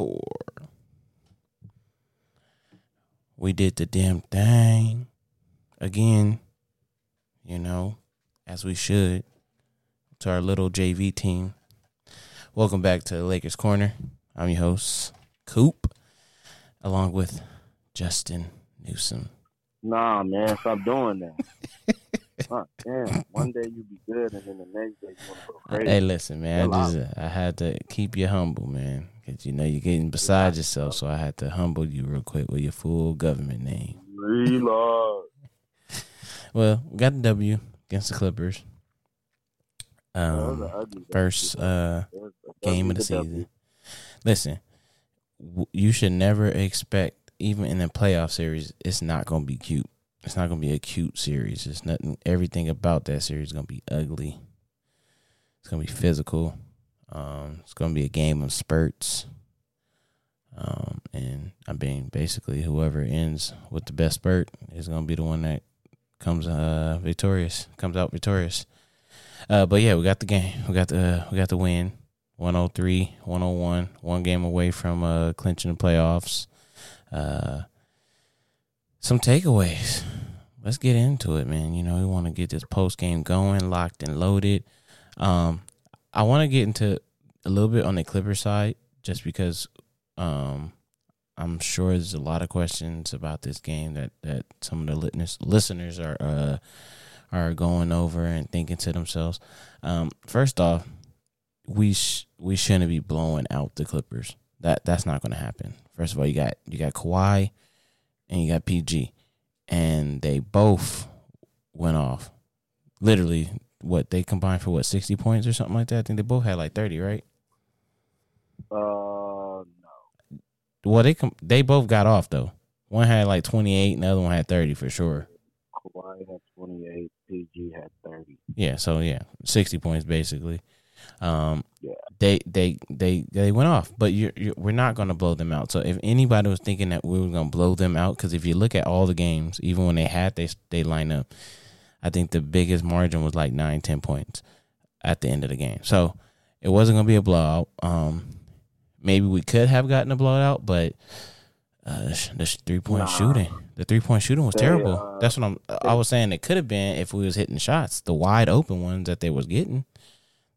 four. We did the damn thing again, you know, as we should to our little JV team. Welcome back to the Lakers Korner. I'm your host, Coop, along with Justin Newsom. Nah, man, stop doing that. damn, one day you be good, and then the next day you want to go crazy. Hey, listen, man. I just uh, I had to keep you humble, man, because you know you're getting beside yourself. So I had to humble you real quick with your full government name. Reload. well, we got the W against the Clippers. Um, first uh, game of the season. Listen, w- you should never expect even in a playoff series, it's not gonna be cute. It's not gonna be a cute series. It's nothing. Everything about that series is gonna be ugly. It's gonna be physical. Um, it's gonna be a game of spurts. Um, and I mean, basically, whoever ends with the best spurt is gonna be the one that comes uh victorious, comes out victorious. Uh, but yeah, we got the game. We got the we got the win. 103, 101, one game away from uh, clinching the playoffs. Uh, some takeaways. Let's get into it, man. You know, we want to get this post game going, locked and loaded. Um, I want to get into a little bit on the Clipper side, just because um, I'm sure there's a lot of questions about this game that that some of the listeners listeners are uh, are going over and thinking to themselves. Um, first off, we sh- we shouldn't be blowing out the Clippers. That that's not going to happen. First of all, you got you got Kawhi and you got PG, and they both went off. Literally, what they combined for what sixty points or something like that. I think they both had like thirty, right? Uh, no. Well, they com- they both got off though. One had like twenty eight, and the other one had thirty for sure. Kawhi had twenty eight. PG had thirty. Yeah, so yeah, sixty points basically. Um, yeah. they they they they went off, but you're, you're, we're not going to blow them out. So if anybody was thinking that we were going to blow them out, because if you look at all the games, even when they had they they line up, I think the biggest margin was like nine ten points at the end of the game. So it wasn't going to be a blowout. Um, maybe we could have gotten a blowout, but uh, the three point nah. shooting, the three point shooting was they, terrible. Uh, That's what I'm. I was saying it could have been if we was hitting shots, the wide open ones that they was getting.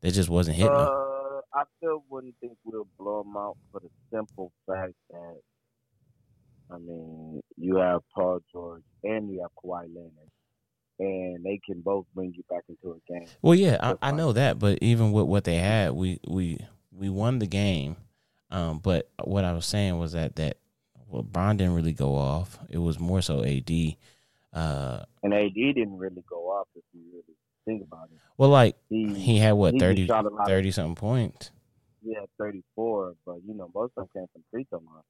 They just wasn't hitting uh. I still wouldn't think we'll blow them out for the simple fact that, I mean, you have Paul George and you have Kawhi Leonard, and they can both bring you back into a game. Well, yeah, I, I, know that, but even with what they had, we we we won the game. Um, but what I was saying was that that well, Bron didn't really go off. It was more so AD. Uh, and AD didn't really go off if you really think about it. Well, like he, he had what he 30, 30 something points. Yeah, thirty four, but you know most of them came from free throw line.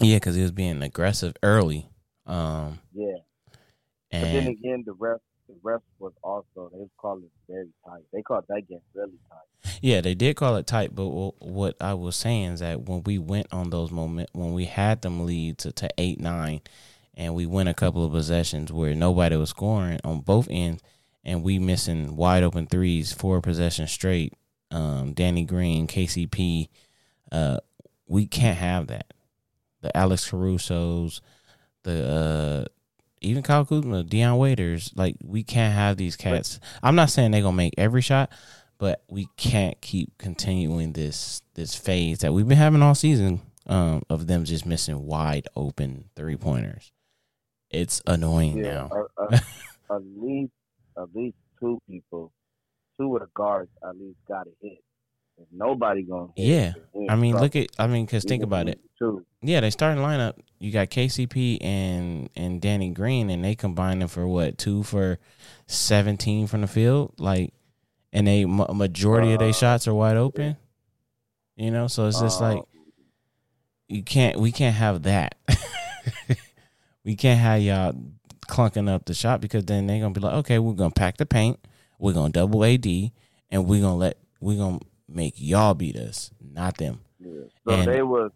Yeah, because he was being aggressive early. Um, yeah, and but then again, the rest the rest was also they called it very tight. They called that game really tight. Yeah, they did call it tight, but what I was saying is that when we went on those moment when we had them lead to, to eight nine, and we went a couple of possessions where nobody was scoring on both ends and we missing wide open threes, four possessions straight. Um, Danny Green, KCP, uh, we can't have that. The Alex Caruso's, the uh, even Kyle Kuzma, Dion Waiters, like we can't have these cats. I'm not saying they're gonna make every shot, but we can't keep continuing this this phase that we've been having all season um, of them just missing wide open three pointers. It's annoying yeah, now. Uh, uh, at least at least two people, two of the guards at least got to hit. If nobody gonna yeah. I mean, look at I mean, cause think about it. Two. Yeah, they starting lineup. You got KCP and and Danny Green, and they combined them for what two for seventeen from the field. Like, and they majority uh, of their shots are wide open. You know, so it's just uh, like you can't. We can't have that. we can't have y'all clunking up the shot because then they're gonna be like, okay, we're gonna pack the paint, we're gonna double AD, and we're gonna let we're gonna make y'all beat us, not them. Yeah. So and, they was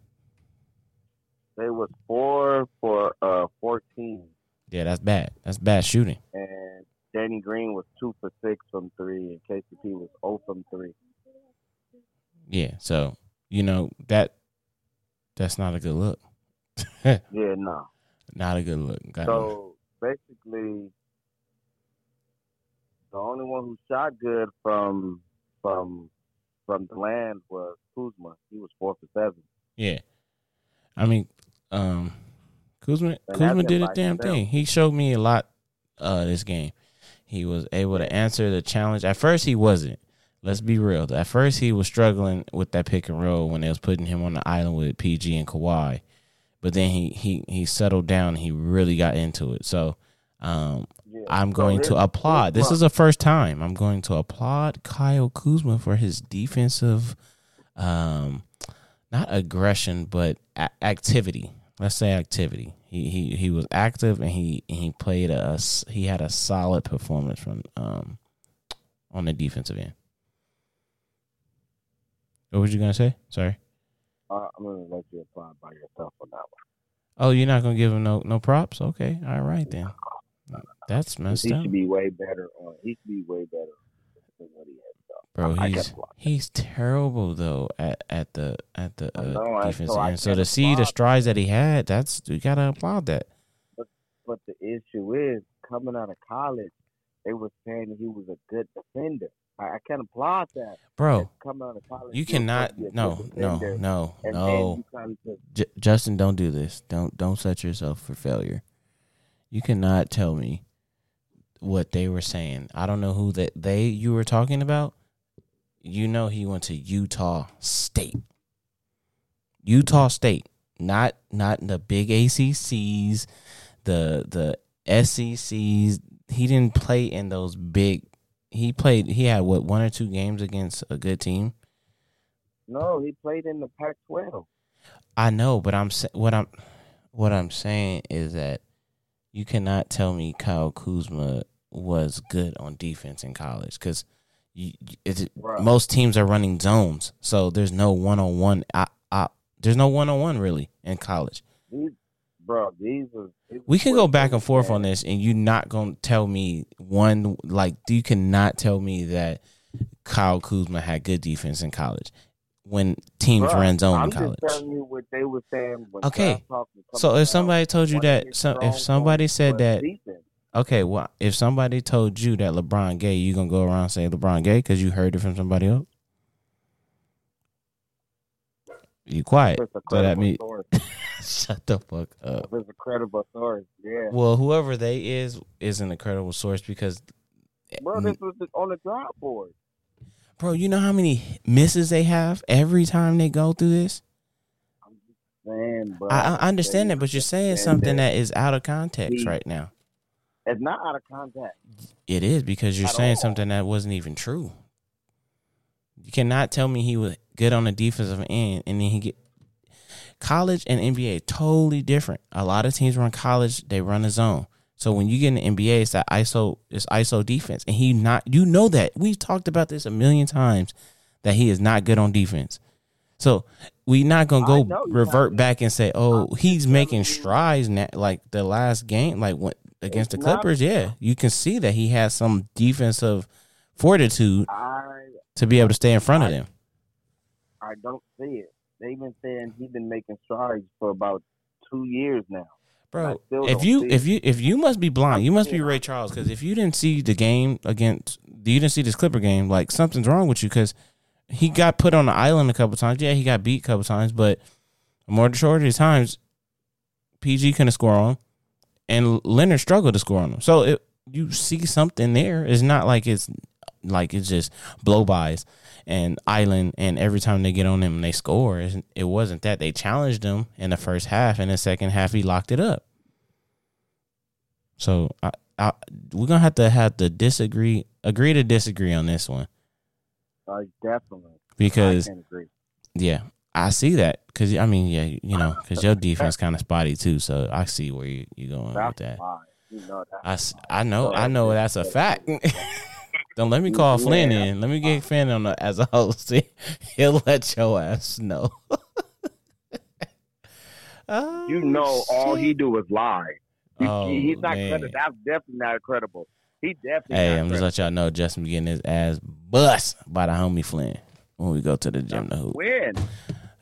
they was four for uh fourteen. Yeah, that's bad. That's bad shooting. And Danny Green was two for six from three, and KCP was zero from three. Yeah, so you know that that's not a good look. yeah, no, not a good look. Got so basically, the only one who shot good from from from the land was Kuzma. He was four for seven. Yeah, I mean, um, Kuzma and Kuzma did a damn himself. thing. He showed me a lot uh this game. He was able to answer the challenge. At first, he wasn't. Let's be real. At first, he was struggling with that pick and roll when they was putting him on the island with PG and Kawhi. But then he he he settled down. he really got into it. So um, yeah. I'm going so to applaud. This is the first time I'm going to applaud Kyle Kuzma for his defensive, um, not aggression, but a- activity. Let's say activity. He he he was active and he he played a he had a solid performance from um on the defensive end. What was you gonna say? Sorry. Uh, I'm gonna let you apply by yourself on that one. Oh, you're not gonna give him no no props? Okay, all right then. That's messed he up. He should be way better on. He should be way better than what he has done. Bro, I, he's I he's terrible though at at the at the uh, know, defense so end. So to see the strides that he had, that's we gotta applaud that. But but the issue is coming out of college, they were saying he was a good defender. I, I can't applaud that, bro. Coming out of college, you cannot. No, no, no, no. J- Justin, don't do this. Don't don't set yourself for failure. You cannot tell me what they were saying. I don't know who that they you were talking about. You know he went to Utah State. Utah State, not not the big ACCs, the the SECs. He didn't play in those big. He played. He had what one or two games against a good team. No, he played in the Pac-12. I know, but I'm what I'm what I'm saying is that you cannot tell me Kyle Kuzma was good on defense in college because most teams are running zones, so there's no one on one. There's no one on one really in college. These, bro, these are. We can go back and forth on this, and you're not gonna tell me one like you cannot tell me that Kyle Kuzma had good defense in college when teams ran zone I'm in college. Just telling you what they were saying. okay, so if somebody told you that, if somebody said that, defense. okay, well, if somebody told you that LeBron gay, you gonna go around say LeBron gay because you heard it from somebody else? You quiet. So that means shut the fuck up. It's a credible source. Yeah. Well, whoever they is is an incredible source because. Bro, mm, this was on the drop board. Bro, you know how many misses they have every time they go through this? Saying, I, I, understand that, but you're saying something that is out of context right now. It's not out of context. It is because you're saying all. something that wasn't even true. You cannot tell me he was good on the defensive end and then he get college and NBA totally different. A lot of teams run college, they run a zone. So when you get in the NBA, it's that ISO, it's ISO defense, and he not. You know that we've talked about this a million times that he is not good on defense. So we not gonna go revert back and say, oh, he's making strides now. Like the last game, like when against the Clippers, yeah, you can see that he has some defensive fortitude to be able to stay in front of them. I don't see it. They've been saying he's been making strides for about two years now. Bro, if you if you if you must be blind, you must be Ray Charles because if you didn't see the game against you didn't see this Clipper game, like something's wrong with you because he got put on the island a couple times. Yeah, he got beat a couple times, but more majority of times PG couldn't score on him, and Leonard struggled to score on him. So it, you see something there. It's not like it's like it's just blow bys and Island, and every time they get on him and they score, it wasn't that they challenged him in the first half. and the second half, he locked it up. So I, I, we're gonna have to have to disagree, agree to disagree on this one. Uh, definitely. Because I yeah, I see that. Cause I mean, yeah, you know, cause your defense kind of spotty too. So I see where you you going that's with that. You know I, I know I know that's a fact. Don't let me call yeah. Flynn in. Let me get Flynn on the, as a host. He'll let your ass know. oh, you know, shit. all he do is lie. He, oh, he's not credible. That's definitely not credible. He definitely. Hey, I'm just let y'all know Justin getting his ass bust by the homie Flynn when we go to the gym to hoop. When?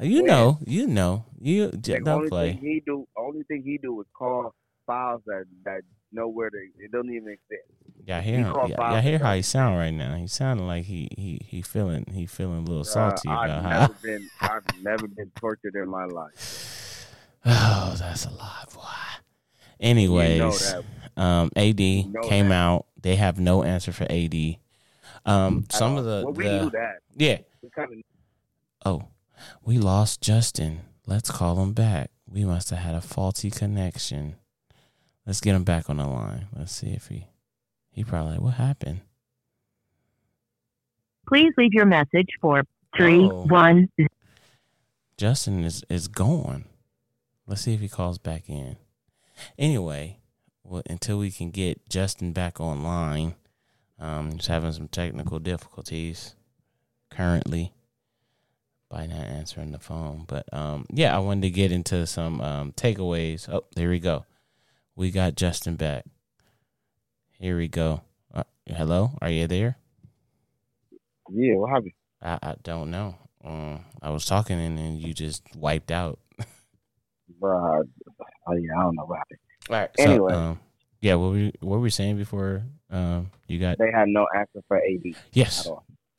You when? know, you know, You don't only play. Thing he do only thing he do is call files that that nowhere they it don't even exist. Y'all hear him? Y'all, y'all hear how he sound right now? He sounding like he he he feeling he feeling a little salty uh, about I've how. never been I've never been tortured in my life. Oh, that's a lot, boy. Anyways, You know um, AD know came that. out. They have no answer for AD. Um, some of the, well, we the knew that. yeah. We kind of Oh, we lost Justin. Let's call him back. We must have had a faulty connection. Let's get him back on the line. Let's see if he he probably what happened. Please leave your message for three Oh. one Justin is is gone. Let's see if he calls back in. Anyway, well, until we can get Justin back online, um, he's having some technical difficulties currently by not answering the phone. But um, yeah, I wanted to get into some um, takeaways. Oh, there we go. We got Justin back. Here we go. Uh, hello, are you there? yeah. What happened? I, I don't know. Um, I was talking and then you just wiped out. Bruh, yeah, I don't know what happened. All right. Anyway. So, um, yeah, what were we, what were we saying before? Um, you got They had no answer for AD yes.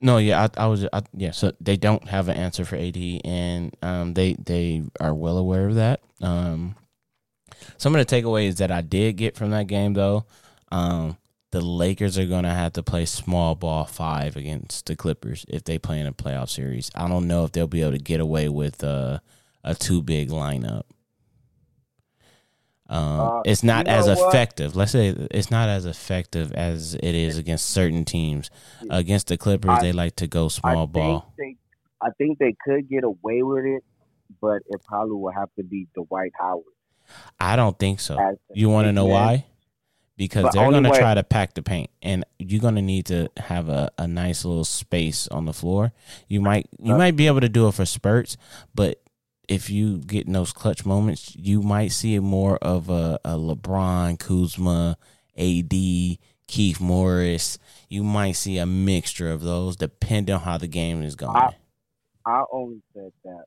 No, yeah, I, I was, I, yeah. So they don't have an answer for AD, and um, they they are well aware of that. Um, some of the takeaways that I did get from that game, though, um, the Lakers are going to have to play small ball five against the Clippers if they play in a playoff series. I don't know if they'll be able to get away with uh, a too big lineup. Um, Uh, it's not you know as what? effective. Let's say it's not as effective as it is against certain teams. Against the Clippers, I- they like to go I small think ball. They, I think they could get away with it, but it probably will have to be Dwight Howard. I don't think so. You want to know why? Because But they're going to try to pack the paint, and you're going to need to have a, a nice little space on the floor. You might you might be able to do it for spurts, but if you get in those clutch moments, you might see more of a, a LeBron, Kuzma, AD, Keith Morris. You might see a mixture of those, depending on how the game is going. I- I only said that,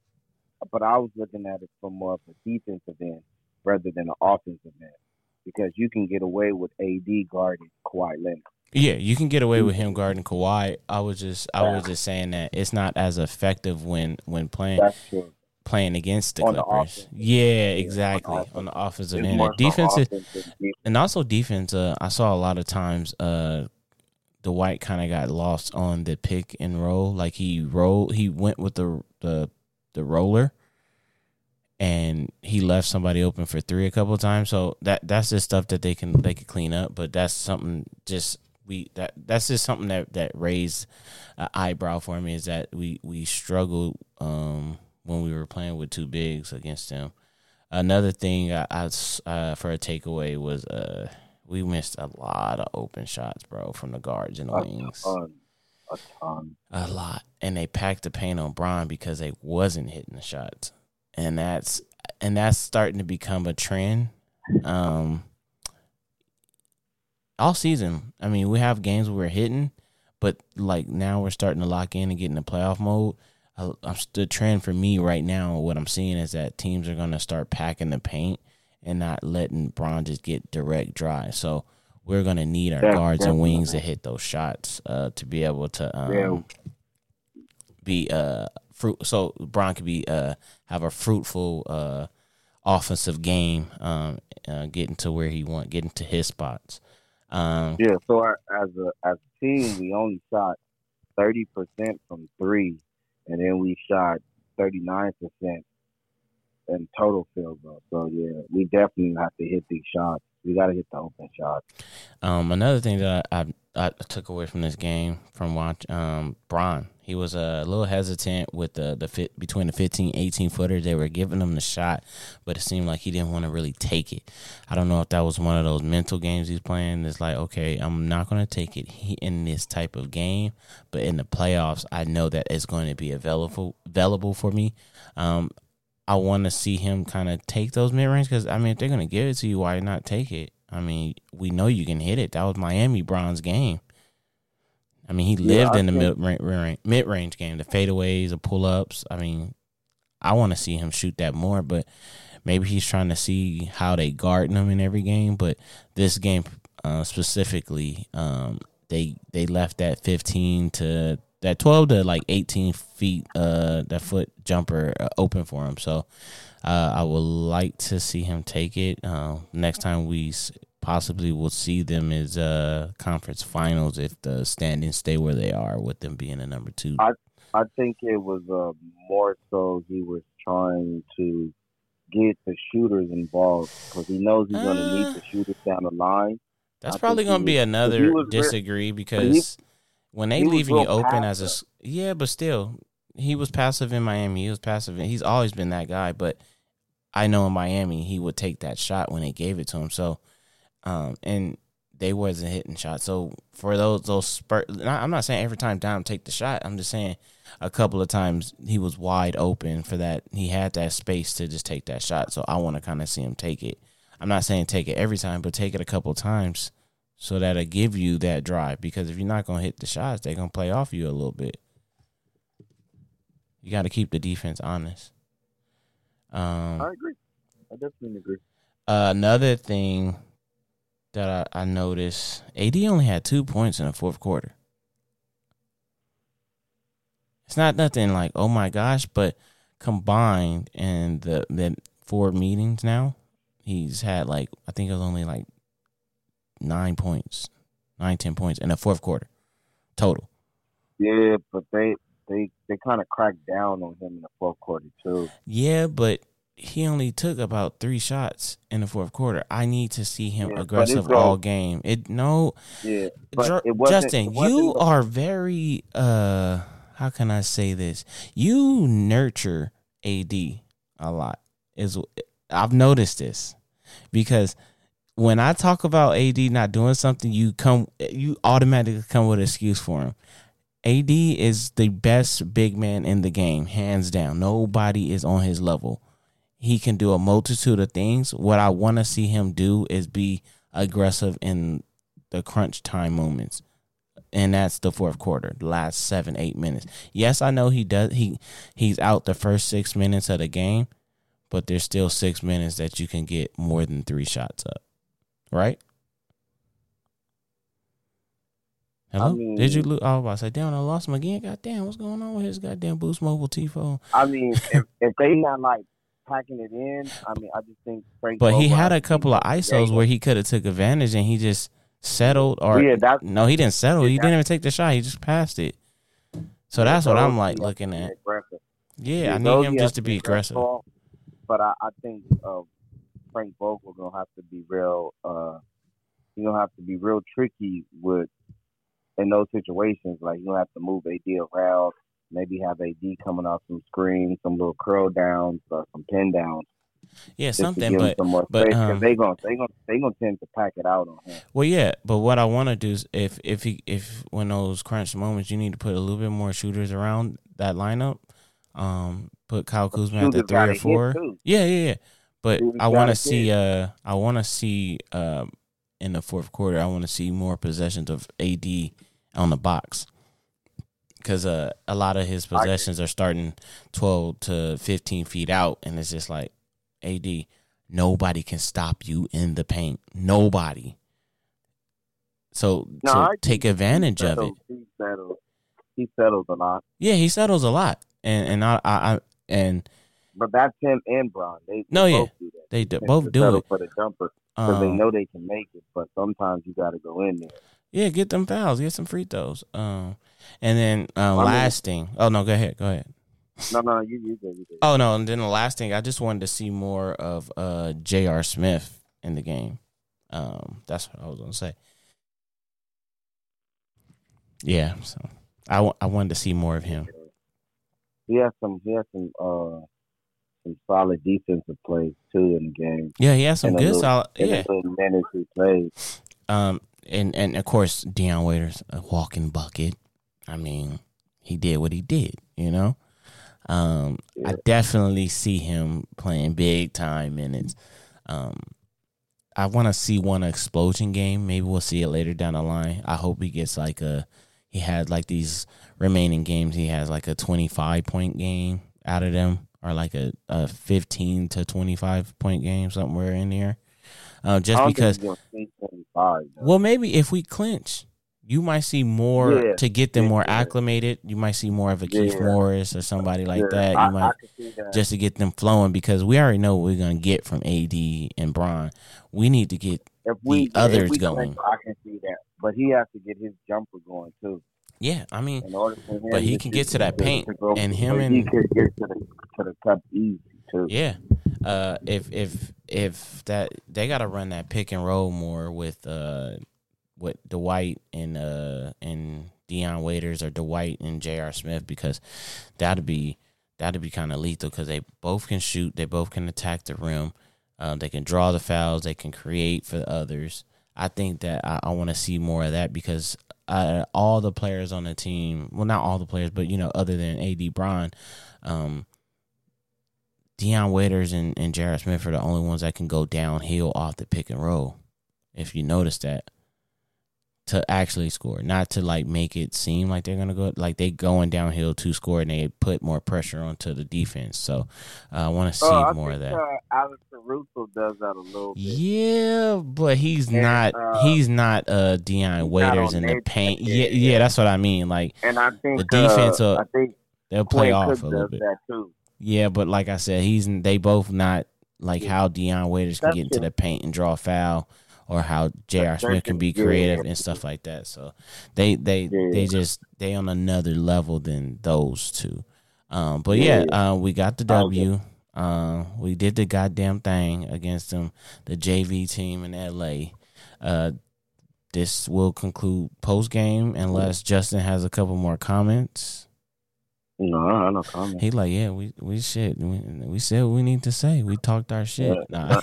but I was looking at it from more of a defensive end rather than an offensive end because you can get away with AD guarding Kawhi Leonard. Yeah, you can get away with him guarding Kawhi. I was just I was just saying that it's not as effective when when playing playing against the On Clippers. offense. yeah, exactly. On the offensive It's end. Defense is, offense than defense. and also defense, uh, I saw a lot of times uh Dwight kind of got lost on the pick and roll. Like he rolled he went with the the the roller and he left somebody open for three a couple of times. So that that's just stuff that they can they can clean up. But that's something just we that that's just something that that raised an eyebrow for me is that we we struggled um when we were playing with two bigs against them. Another thing I, I uh, for a takeaway was uh we missed a lot of open shots, bro, from the guards and A wings. A ton. A lot. And they packed the paint on Bron because they wasn't hitting the shots. And that's and that's starting to become a trend. Um all season. I mean, we have games where we're hitting, but like now we're starting to lock in and get in the playoff mode. I, I'm the trend for me right now. What I'm seeing is that teams are going to start packing the paint and not letting Bron just get direct dry. So we're going to need our Yeah, guards and wings to hit those shots uh, to be able to um, Yeah. be uh fruit. So Bron could be uh have a fruitful uh offensive game, um, uh, getting to where he want, getting to his spots. Um, Yeah, so our, as a as a team, we only shot thirty percent from three, and then we shot thirty nine percent in total field goal. So yeah, we definitely have to hit these shots. We got to hit the open shots. Um, another thing that I, I, I took away from this game from watch um Bron, he was a little hesitant with the the fit between the 15 18 footers. They were giving him the shot, but it seemed like he didn't want to really take it. I don't know if that was one of those mental games he's playing. It's like, okay, I'm not going to take it in this type of game, but in the playoffs, I know that it's going to be available available for me. Um, I want to see him kind of take those mid range because I mean, if they're going to give it to you, why not take it? I mean, we know you can hit it. That was Miami Bron's game. I mean, he lived in the mid range, mid range game, the fadeaways, the pull ups. I mean, I want to see him shoot that more, but maybe he's trying to see how they guard him in every game. But this game uh, specifically, um, they they left that 15 to that 12 to like 18 feet uh that foot jumper uh, open for him. So uh, I would like to see him take it. Uh, next time we possibly will see them as uh conference finals if the standings stay where they are with them being a number two. I I think it was uh, more so he was trying to get the shooters involved because he knows he's going to need the uh. shooters down the line. That's I probably going to be another disagree because he, when they leave you open passive. as a yeah, but still he was passive in Miami. He was passive. And he's always been that guy, but I know in Miami he would take that shot when they gave it to him. So, um, and they wasn't hitting shots. So for those those spurt, I'm not saying every time Dom take the shot. I'm just saying a couple of times he was wide open for that. He had that space to just take that shot. So I want to kind of see him take it. I'm not saying take it every time, but take it a couple of times so that'll give you that drive. Because if you're not gonna hit the shots, they're gonna play off you a little bit. You got to keep the defense honest. Um, I agree. I definitely agree. Uh, another thing that I, I noticed, AD only had two points in the fourth quarter. It's not nothing like oh my gosh, but combined in the the four meetings now, he's had like I think it was only like nine points, nine ten points in the fourth quarter total. Yeah, but they they they kind of cracked down on him in the fourth quarter too. Yeah, but he only took about three shots in the fourth quarter. I need to see him yeah, aggressive all game. It no, yeah, it Justin, you are very uh. How can I say this? You nurture AD a lot. Is I've noticed this because when I talk about AD not doing something, you come you automatically come with an excuse for him. AD is the best big man in the game, hands down. Nobody is on his level. He can do a multitude of things. What I want to see him do is be aggressive in the crunch time moments. And that's the fourth quarter, the last seven, eight minutes. Yes, I know he does he he's out the first six minutes of the game, but there's still six minutes that you can get more than three shots up. Right? Hello? I mean, Did you lose? Oh, I was about to say, damn, I lost him again. God damn, what's going on with his goddamn Boost Mobile T phone? I mean, if, if they not like packing it in, I mean, I just think Frank. But he had a couple of ISOs where he could have took advantage and he just settled. Or yeah, that, no, he didn't settle. Yeah, he didn't even take the shot. He just passed it. So that's what I'm like looking at. Yeah, yeah, I need him just to be aggressive. But I, I think uh, Frank Vogel gonna have to be real. Uh, he's gonna have to be real tricky with in those situations, like you don't have to move AD around, maybe have AD coming off some screens, some little curl downs, or some pin downs. Yeah, something, but some but um, they gonna they gonna they gonna tend to pack it out on him. Well, yeah, but what I want to do is if if he if when those crunch moments, you need to put a little bit more shooters around that lineup. Um, put Kyle Kuzma at the three or four. Yeah, yeah, yeah. But I want to see. Uh, I want to see. Um, in the fourth quarter, I want to see more possessions of AD on the box because uh, a lot of his possessions are starting 12 to 15 feet out, and it's just like, AD, nobody can stop you in the paint. Nobody. So no, to take advantage of it. He settles. He settles a lot. Yeah, he settles a lot, and and I, I, I and. But that's him and Bron. They, no, yeah, do they do, both do it for the jumper because um, they know they can make it. But sometimes you got to go in there. Yeah, get them fouls, get some free throws. Um, and then uh, last thing. Oh no, go ahead, go ahead. No, no, you, you did, you did. Oh no, and then the last thing, I just wanted to see more of uh J.R. Smith in the game. Um, that's what I was gonna say. Yeah, so I, w- I wanted to see more of him. He has some. He has some. Uh, some solid defensive plays too in the game. Yeah, he has some good little, solid. Yeah, minutes he played. Um, and and of course Dion Waiters a walking bucket. I mean, he did what he did, you know. Um, yeah. I definitely see him playing big time minutes. Um, I want to see one explosion game. Maybe we'll see it later down the line. I hope he gets like a. He had like these remaining games. He has like a twenty five point game out of them, or like a, a fifteen to twenty five point game somewhere in there. Uh, just because. Well, maybe if we clinch, you might see more yeah. to get them more acclimated. You might see more of a Keith yeah. Morris or somebody like that. You I, might I that. just to get them flowing because we already know what we're gonna get from AD and Bron. We need to get we, the others going. I can see that, but he has to get his jumper going too. Yeah, I mean, but he can get to that paint, go, and him and he get to the to the cup easy too. Yeah, uh, if if if that they got to run that pick and roll more with uh with Dwight and uh and Dion Waiters or Dwight and J.R. Smith because that'd be that'd be kind of lethal because they both can shoot, they both can attack the rim, um, they can draw the fouls, they can create for others. I think that I, I want to see more of that because uh, all the players on the team, well, not all the players, but you know, other than AD Bron, um, Dion Waiters and, and J.R. Smith are the only ones that can go downhill off the pick and roll. If you notice that, to actually score, not to like make it seem like they're gonna go like they going downhill to score and they put more pressure onto the defense. So uh, I want to see oh, more think, of that. Uh, Alex Caruso does that a little bit. Yeah, but he's and, not uh, he's not uh Dion Waiters in the paint. Yeah, yeah, yeah, that's what I mean. Like, and I think the defense, uh, I think they'll play Quinn off a little bit. Yeah, but like I said, he's they both not like how Dion Waiters can That's get into the paint and draw a foul, or how J.R. Smith can be creative and stuff like that. So they they they just they on another level than those two. Um, but yeah, uh, we got the W. Uh, we did the goddamn thing against them, the JV team in LA. Uh, this will conclude post game unless Justin has a couple more comments. No, I no comment. He like, yeah, we we shit. We, we said what we need to say. We talked our shit. Yeah. Nah.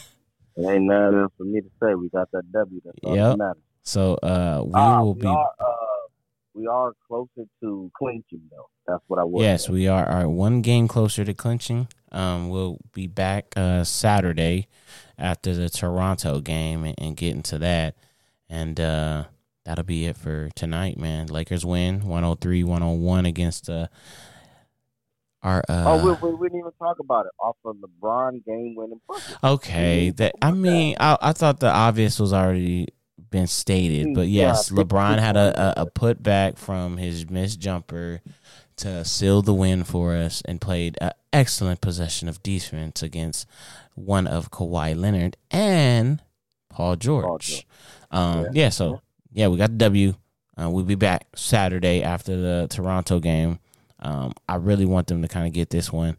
It ain't nothing for me to say. We got that W. That's all Yep. that matters. So uh, we Ah, will we be. Are, uh, we are closer to clinching, though. That's what I was. Yes, we are. Are one game closer to clinching. Um, we'll be back uh Saturday after the Toronto game and, and get into that, and uh, that'll be it for tonight, man. Lakers win 103-101 against uh our uh. Oh, we, we, we didn't even talk about it. Off of LeBron game winning bucket. Okay, that I mean, I I thought the obvious was already been stated, but yes, think LeBron had a, a a putback from his missed jumper to seal the win for us, and played an excellent possession of defense against one of Kawhi Leonard and Paul George. George. Um, Yeah. yeah, so yeah, we got the W. Uh, we'll be back Saturday after the Toronto game. Um, I really want them to kind of get this one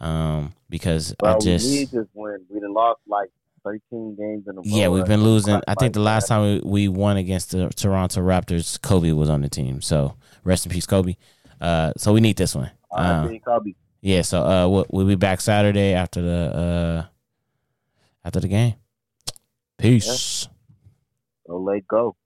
um, because I just we this win. We done lost like 13 games in a row. yeah, we've been losing. I think the last time we, we won against the Toronto Raptors, Kobe was on the team. So rest in peace, Kobe. Uh, so we need this one. Uh, Kobe. yeah, so uh, we'll, we'll be back Saturday after the uh, after the game. Peace. Go let go.